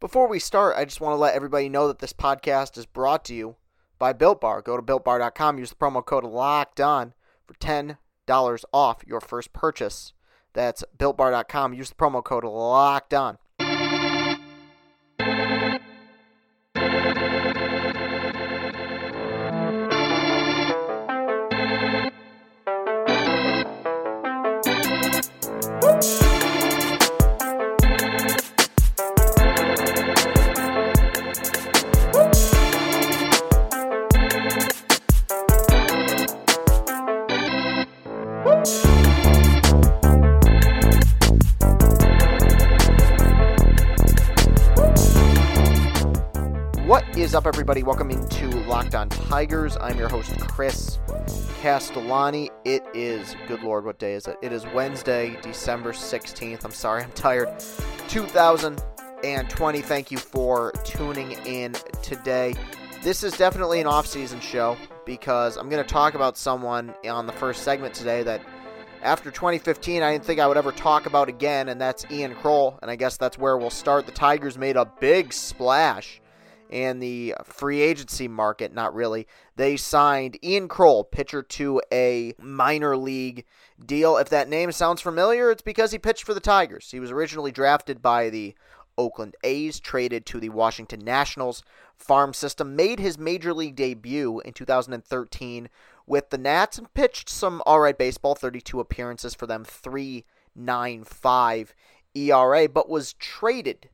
Before we start, I just want to let everybody know that this podcast is brought to you by Built Bar. Go to builtbar.com, use the promo code LOCKED ON for $10 off your first purchase. That's builtbar.com, use the promo code LOCKED ON. Up, everybody? Welcome into Locked On Tigers. I'm your host, Chris Castellani. It is, good lord, what day is it? It is Wednesday, December 16th. I'm sorry, I'm tired. 2020. Thank you for tuning in today. This is definitely an off-season show because I'm going to talk about someone on the first segment today that after 2015 I didn't think I would ever talk about again, and that's Ian Krol. And I guess that's where we'll start. The Tigers made a big splash in the free agency market. Not really. They signed Ian Krol, pitcher to a minor league deal. If that name sounds familiar, it's because he pitched for the Tigers. He was originally drafted by the Oakland A's, traded to the Washington Nationals farm system, made his major league debut in 2013 with the Nats, and pitched some alright baseball, 32 appearances for them, 3.95 ERA, but was traded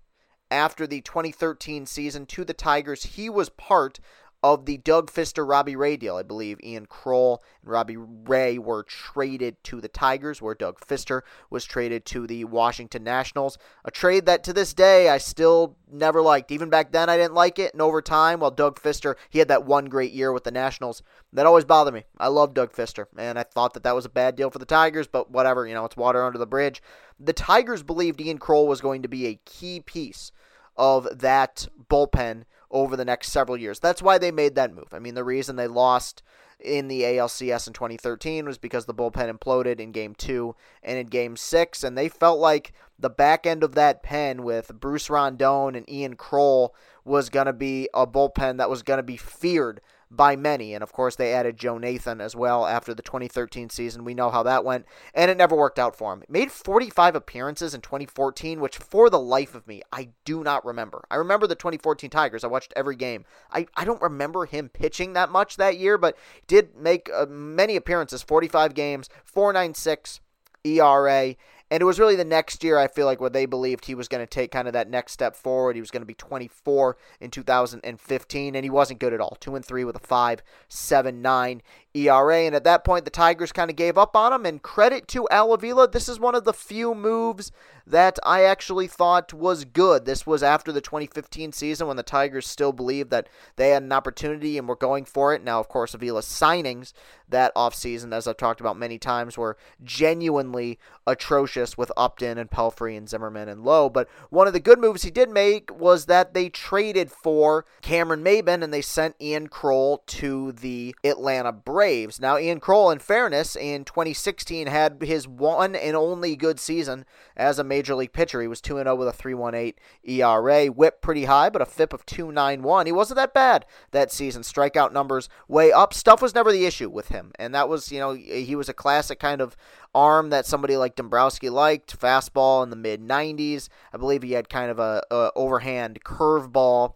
after the 2013 season to the Tigers. He was part of the Doug Fister Robbie Ray deal. I believe Ian Krol and Robbie Ray were traded to the Tigers, where Doug Fister was traded to the Washington Nationals. A trade that to this day I still never liked. Even back then I didn't like it, and over time, while Doug Fister, he had that one great year with the Nationals. That always bothered me. I love Doug Fister, and I thought that that was a bad deal for the Tigers, but whatever, you know, it's water under the bridge. The Tigers believed Ian Kroll was going to be a key piece of that bullpen over the next several years. That's why they made that move. I mean, the reason they lost in the ALCS in 2013 was because the bullpen imploded in game two and in game six, and they felt like the back end of that pen with Bruce Rondon and Ian Krol was going to be a bullpen that was going to be feared by many. And of course, they added Joe Nathan as well after the 2013 season. We know how that went, and it never worked out for him. Made 45 appearances in 2014, which for the life of me, I do not remember. I remember the 2014 Tigers. I watched every game. I, I don't remember him pitching that much that year, but did make uh, many appearances 45 games, 496 ERA. And it was really the next year, I feel like, where they believed he was going to take kind of that next step forward. He was going to be 24 in 2015, and he wasn't good at all. 2 and 3 with a 5.79 ERA. And at that point, the Tigers kind of gave up on him. And credit to Al Avila, this is one of the few moves that I actually thought was good. This was after the 2015 season when the Tigers still believed that they had an opportunity and were going for it. Now, of course, Avila's signings that offseason, as I've talked about many times, were genuinely atrocious with Upton and Pelfrey and Zimmerman and Lowe. But one of the good moves he did make was that they traded for Cameron Maybin and they sent Ian Krol to the Atlanta Braves. Now, Ian Krol, in fairness, in 2016 had his one and only good season as a major league pitcher. He was 2 0 with a 3.18 ERA, whip pretty high, but a FIP of 2.91. He wasn't that bad that season. Strikeout numbers way up. Stuff was never the issue with him, and that was, you know, he was a classic kind of arm that somebody like Dombrowski liked. Fastball in the mid 90s. I believe he had kind of a, a overhand curveball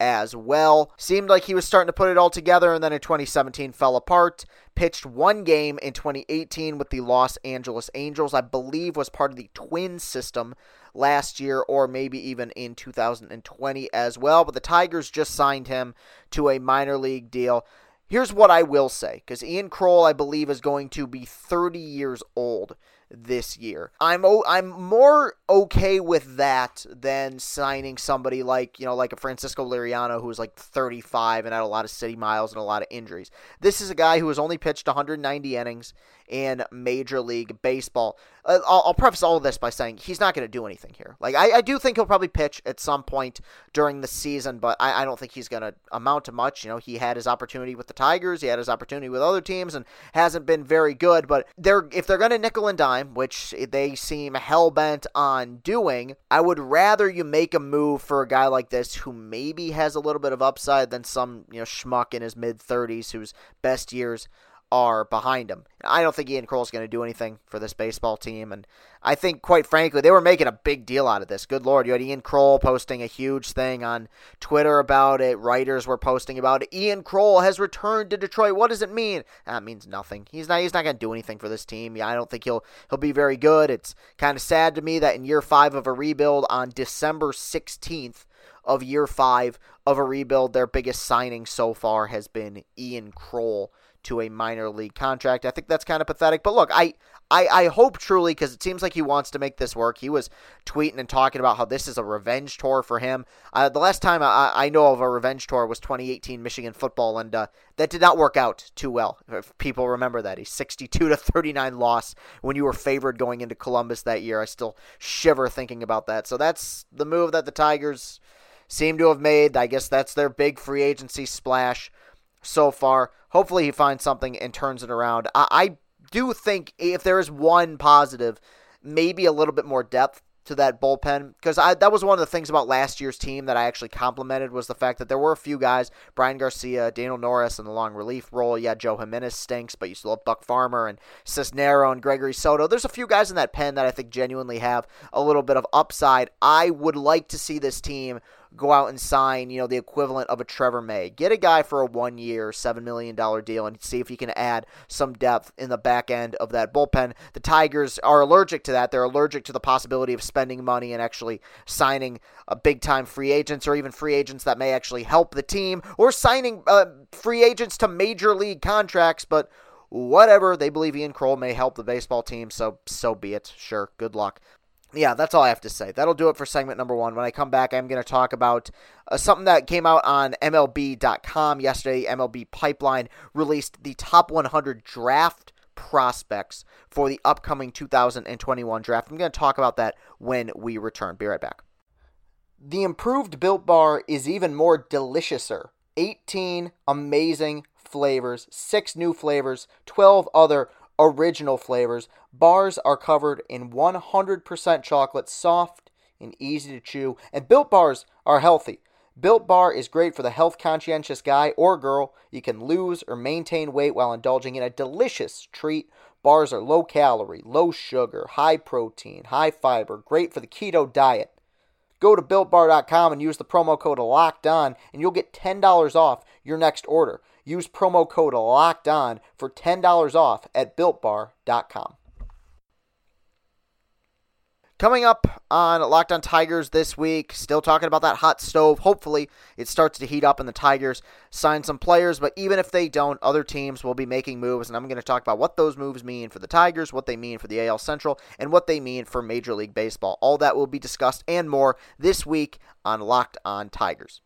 as well. Seemed like he was starting to put it all together, and then in 2017 fell apart. Pitched one game in 2018 with the Los Angeles Angels, I believe was part of the twin system last year, or maybe even in 2020 as well. But the Tigers just signed him to a minor league deal. Here's what I will say, because Ian Krol, I believe, is going to be 30 years old this year. I'm o- I'm more okay with that than signing somebody like you know like a Francisco Liriano who was like 35 and had a lot of city miles and a lot of injuries. This is a guy who has only pitched 190 innings in Major League Baseball. Uh, I'll, I'll, preface all this by saying he's not going to do anything here. Like I, I, do think he'll probably pitch at some point during the season, but I, I don't think he's going to amount to much. You know, he had his opportunity with the Tigers, he had his opportunity with other teams, and hasn't been very good. But they're if they're going to nickel and dime, which they seem hell bent on doing, I would rather you make a move for a guy like this who maybe has a little bit of upside than some you know schmuck in his mid 30s whose best years are behind him. I don't think Ian Krol's going to do anything for this baseball team, and I think, quite frankly, they were making a big deal out of this. Good lord, you had Ian Krol posting a huge thing on Twitter about it. Writers were posting about it. Ian Krol has returned to Detroit. What does it mean? That means nothing. He's not. He's not going to do anything for this team. Yeah, I don't think he'll he'll be very good. It's kind of sad to me that in year five of a rebuild, on December sixteenth of year five of a rebuild, their biggest signing so far has been Ian Krol to a minor league contract. I think that's kind of pathetic. But look, I I, I hope truly because it seems like he wants to make this work. He was tweeting and talking about how this is a revenge tour for him. Uh, the last time I, I know of a revenge tour was 2018 Michigan football, and uh, that did not work out too well. If people remember that, a 62 to 39 loss when you were favored going into Columbus that year. I still shiver thinking about that. So that's the move that the Tigers seem to have made. I guess that's their big free agency splash so far. Hopefully, he finds something and turns it around. I, I do think if there is one positive, maybe a little bit more depth to that bullpen because that was one of the things about last year's team that I actually complimented was the fact that there were a few guys, Bryan Garcia, Daniel Norris in the long relief role. Yeah, Joe Jimenez stinks, but you still have Buck Farmer and Cisnero and Gregory Soto. There's a few guys in that pen that I think genuinely have a little bit of upside. I would like to see this team go out and sign, you know, the equivalent of a Trevor May. Get a guy for a one year, $7 million deal and see if you can add some depth in the back end of that bullpen. The Tigers are allergic to that. They're allergic to the possibility of spending money and actually signing a big time free agents or even free agents that may actually help the team or signing uh, free agents to major league contracts, but whatever. They believe Ian Krol may help the baseball team, so so be it. Sure, good luck yeah, that's all I have to say. That'll do it for segment number one. When I come back, I'm going to talk about uh, something that came out on MLB.com yesterday. MLB Pipeline released the top 100 draft prospects for the upcoming 2021 draft. I'm going to talk about that when we return. Be right back. The improved Built Bar is even more deliciouser. 18 amazing flavors, six new flavors, 12 other original flavors. Bars are covered in 100% chocolate, soft and easy to chew, and Built Bars are healthy. Built Bar is great for the health conscientious guy or girl. You can lose or maintain weight while indulging in a delicious treat. Bars are low calorie, low sugar, high protein, high fiber, great for the keto diet. Go to builtbar.com and use the promo code LOCKED ON, and you'll get $10 off your next order. Use promo code LOCKED ON for $10 off at builtbar.com. Coming up on Locked On Tigers this week, still talking about that hot stove. Hopefully, it starts to heat up and the Tigers sign some players. But even if they don't, other teams will be making moves. And I'm going to talk about what those moves mean for the Tigers, what they mean for the AL Central, and what they mean for Major League Baseball. All that will be discussed and more this week on Locked On Tigers.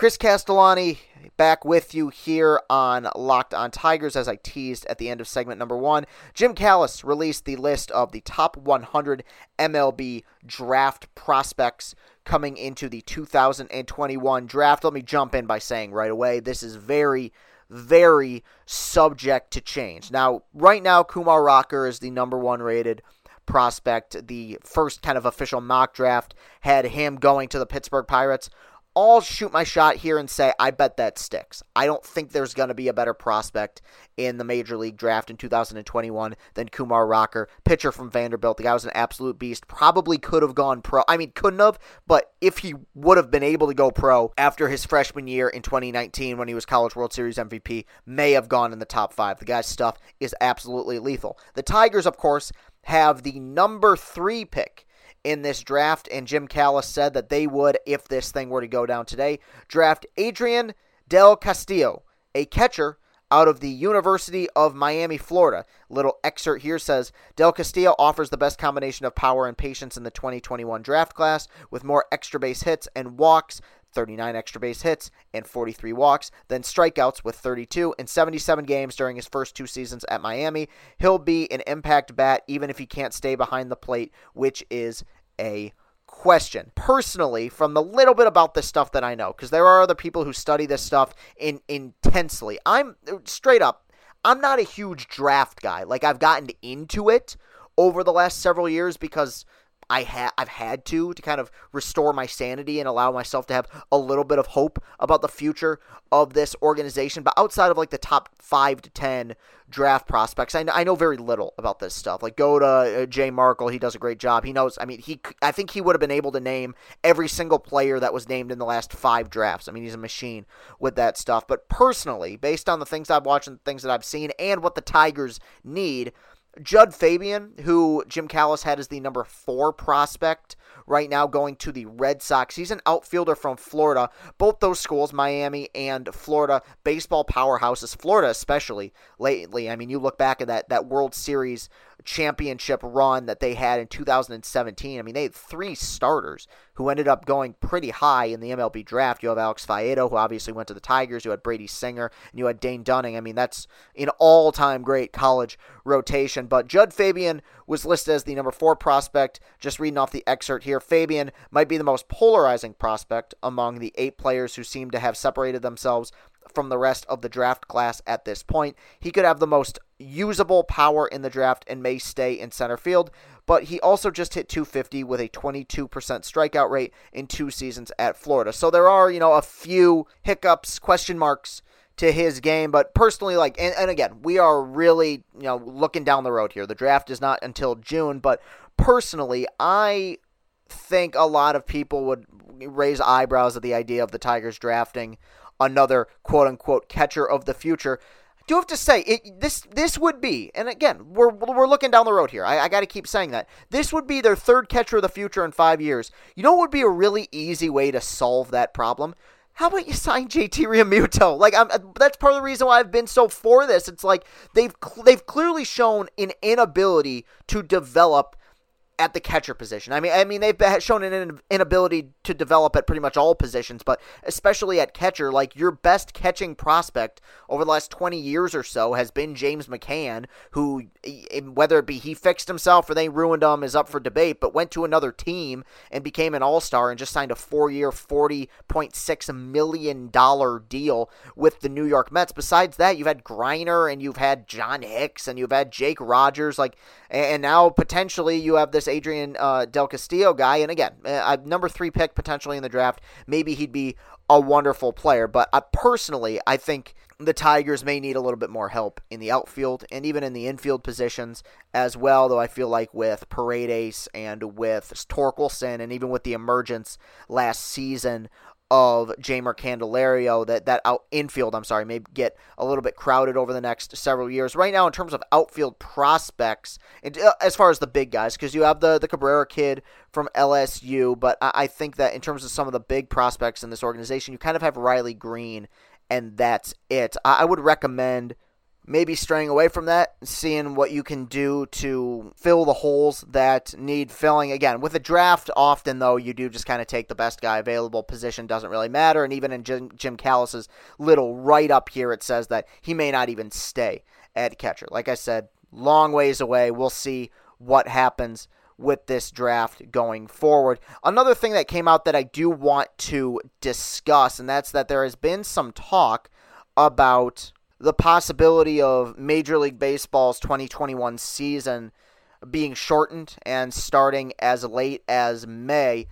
Chris Castellani back with you here on Locked on Tigers as I teased at the end of segment number one. Jim Callis released the list of the top 100 MLB draft prospects coming into the 2021 draft. Let me jump in by saying right away this is very, very subject to change. Now, right now, Kumar Rocker is the number one rated prospect. The first kind of official mock draft had him going to the Pittsburgh Pirates. I'll shoot my shot here and say I bet that sticks. I don't think there's going to be a better prospect in the Major League Draft in 2021 than Kumar Rocker, pitcher from Vanderbilt. The guy was an absolute beast. Probably could have gone pro. I mean, couldn't have, but if he would have been able to go pro after his freshman year in 2019 when he was College World Series MVP, may have gone in the top five. The guy's stuff is absolutely lethal. The Tigers, of course, have the number three pick in this draft, and Jim Callis said that they would, if this thing were to go down today, draft Adrian Del Castillo, a catcher out of the University of Miami, Florida. Little excerpt here says Del Castillo offers the best combination of power and patience in the 2021 draft class with more extra base hits and walks 39 extra base hits, and 43 walks, then strikeouts with 32 in 77 games during his first two seasons at Miami. He'll be an impact bat even if he can't stay behind the plate, which is a question. Personally, from the little bit about this stuff that I know, because there are other people who study this stuff in intensely. I'm straight up, I'm not a huge draft guy. Like I've gotten into it over the last several years because I ha- I've had to to kind of restore my sanity and allow myself to have a little bit of hope about the future of this organization. But outside of like the top five to ten draft prospects, I, I know very little about this stuff. Like go to uh, Jay Markle, he does a great job. He knows. I mean, he I think he would have been able to name every single player that was named in the last five drafts. I mean, he's a machine with that stuff. But personally, based on the things I've watched and the things that I've seen, and what the Tigers need. Jud Fabian, who Jim Callis had as the number four prospect right now going to the Red Sox. He's an outfielder from Florida. Both those schools, Miami and Florida, baseball powerhouses. Florida, especially lately. I mean, you look back at that, that World Series championship run that they had in 2017. I mean, they had three starters who ended up going pretty high in the MLB draft. You have Alex Faedo, who obviously went to the Tigers. You had Brady Singer, and you had Dane Dunning. I mean, that's an all time great college rotation. But Jud Fabian was listed as the number four prospect. Just reading off the excerpt here, Fabian might be the most polarizing prospect among the eight players who seem to have separated themselves from the rest of the draft class at this point. He could have the most usable power in the draft and may stay in center field, but he also just hit 250 with a 22% strikeout rate in two seasons at Florida. So there are, you know, a few hiccups, question marks to his game, but personally, like, and, and again, we are really, you know, looking down the road here. The draft is not until June, but personally, I think a lot of people would raise eyebrows at the idea of the Tigers drafting another quote unquote catcher of the future. I do have to say it this this would be, and again, we're we're looking down the road here. I, I got to keep saying that this would be their third catcher of the future in five years. You know what would be a really easy way to solve that problem? How about you sign JT Realmuto? Like, I'm, that's part of the reason why I've been so for this. It's like they've they've clearly shown an inability to develop at the catcher position. I mean, I mean they've shown an inability to develop at pretty much all positions, but especially at catcher, like your best catching prospect over the last 20 years or so has been James McCann, who whether it be he fixed himself or they ruined him is up for debate, but went to another team and became an all-star and just signed a 4-year, 40.6 million dollar deal with the New York Mets. Besides that, you've had Greiner and you've had John Hicks and you've had Jake Rogers like and now potentially you have this Adrian uh, Del Castillo guy. And again, uh, number three pick potentially in the draft. Maybe he'd be a wonderful player. But uh, personally, I think the Tigers may need a little bit more help in the outfield and even in the infield positions as well. Though I feel like with Paredes and with Torkelson and even with the emergence last season of Jeimer Candelario that that out infield I'm sorry may get a little bit crowded over the next several years. Right now in terms of outfield prospects and uh, as far as the big guys because you have the the Cabrera kid from LSU, but I, I think that in terms of some of the big prospects in this organization, you kind of have Riley Greene, and that's it. I, I would recommend maybe straying away from that, seeing what you can do to fill the holes that need filling. Again, with a draft, often though, you do just kind of take the best guy available. Position doesn't really matter. And even in Jim, Jim Callis's little write up here, it says that he may not even stay at catcher. Like I said, long ways away. We'll see what happens with this draft going forward. Another thing that came out that I do want to discuss, and that's that there has been some talk about the possibility of Major League Baseball's 2021 season being shortened and starting as late as May.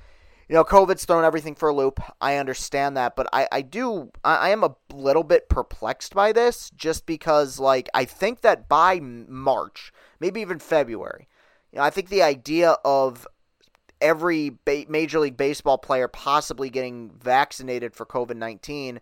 You know, COVID's thrown everything for a loop. I understand that, but I, I do, I, I am a little bit perplexed by this just because, like, I think that by March, maybe even February, you know, I think the idea of every ba- Major League Baseball player possibly getting vaccinated for COVID 19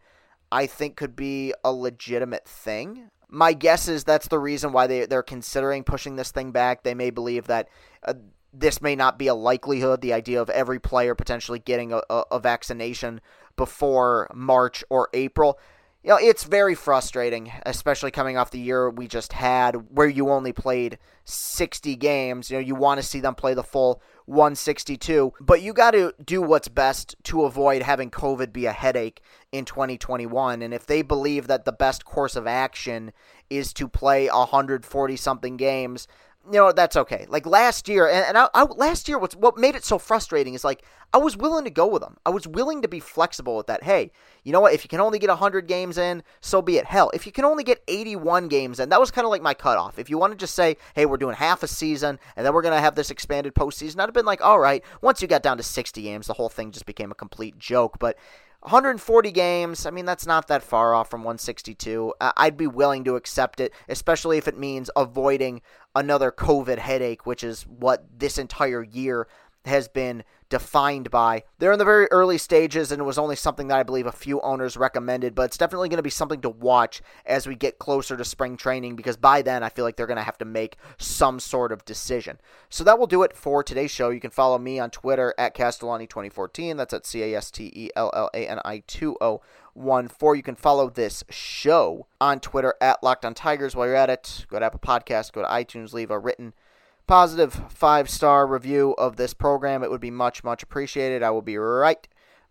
I think could be a legitimate thing. My guess is that's the reason why they, they're considering pushing this thing back. They may believe that uh, this may not be a likelihood, the idea of every player potentially getting a, a, a vaccination before March or April. You know, it's very frustrating, especially coming off the year we just had where you only played 60 games. You know, you want to see them play the full 162, but you got to do what's best to avoid having COVID be a headache in 2021. And if they believe that the best course of action is to play 140 something games, you know that's okay. Like last year, and, and I, I, last year, what's what made it so frustrating is like I was willing to go with them. I was willing to be flexible with that. Hey, you know what? If you can only get 100 games in, so be it. Hell, if you can only get 81 games in, that was kind of like my cutoff. If you want to just say, hey, we're doing half a season, and then we're gonna have this expanded postseason, I'd have been like, all right. Once you got down to 60 games, the whole thing just became a complete joke. But 140 games, I mean, that's not that far off from 162. Uh, I'd be willing to accept it, especially if it means avoiding another COVID headache, which is what this entire year has been defined by. They're in the very early stages, and it was only something that I believe a few owners recommended, but it's definitely going to be something to watch as we get closer to spring training because by then I feel like they're going to have to make some sort of decision. So that will do it for today's show. You can follow me on Twitter at Castellani2014. That's at C A S T E L L A N I 2014. You can follow this show on Twitter at Locked on Tigers. While you're at it, go to Apple Podcasts, go to iTunes, leave a written positive five star review of this program. It would be much, much appreciated. I will be right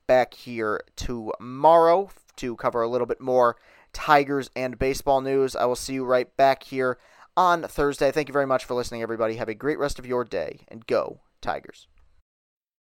back here tomorrow to cover a little bit more Tigers and baseball news. I will see you right back here on Thursday. Thank you very much for listening, everybody. Have a great rest of your day and go, Tigers.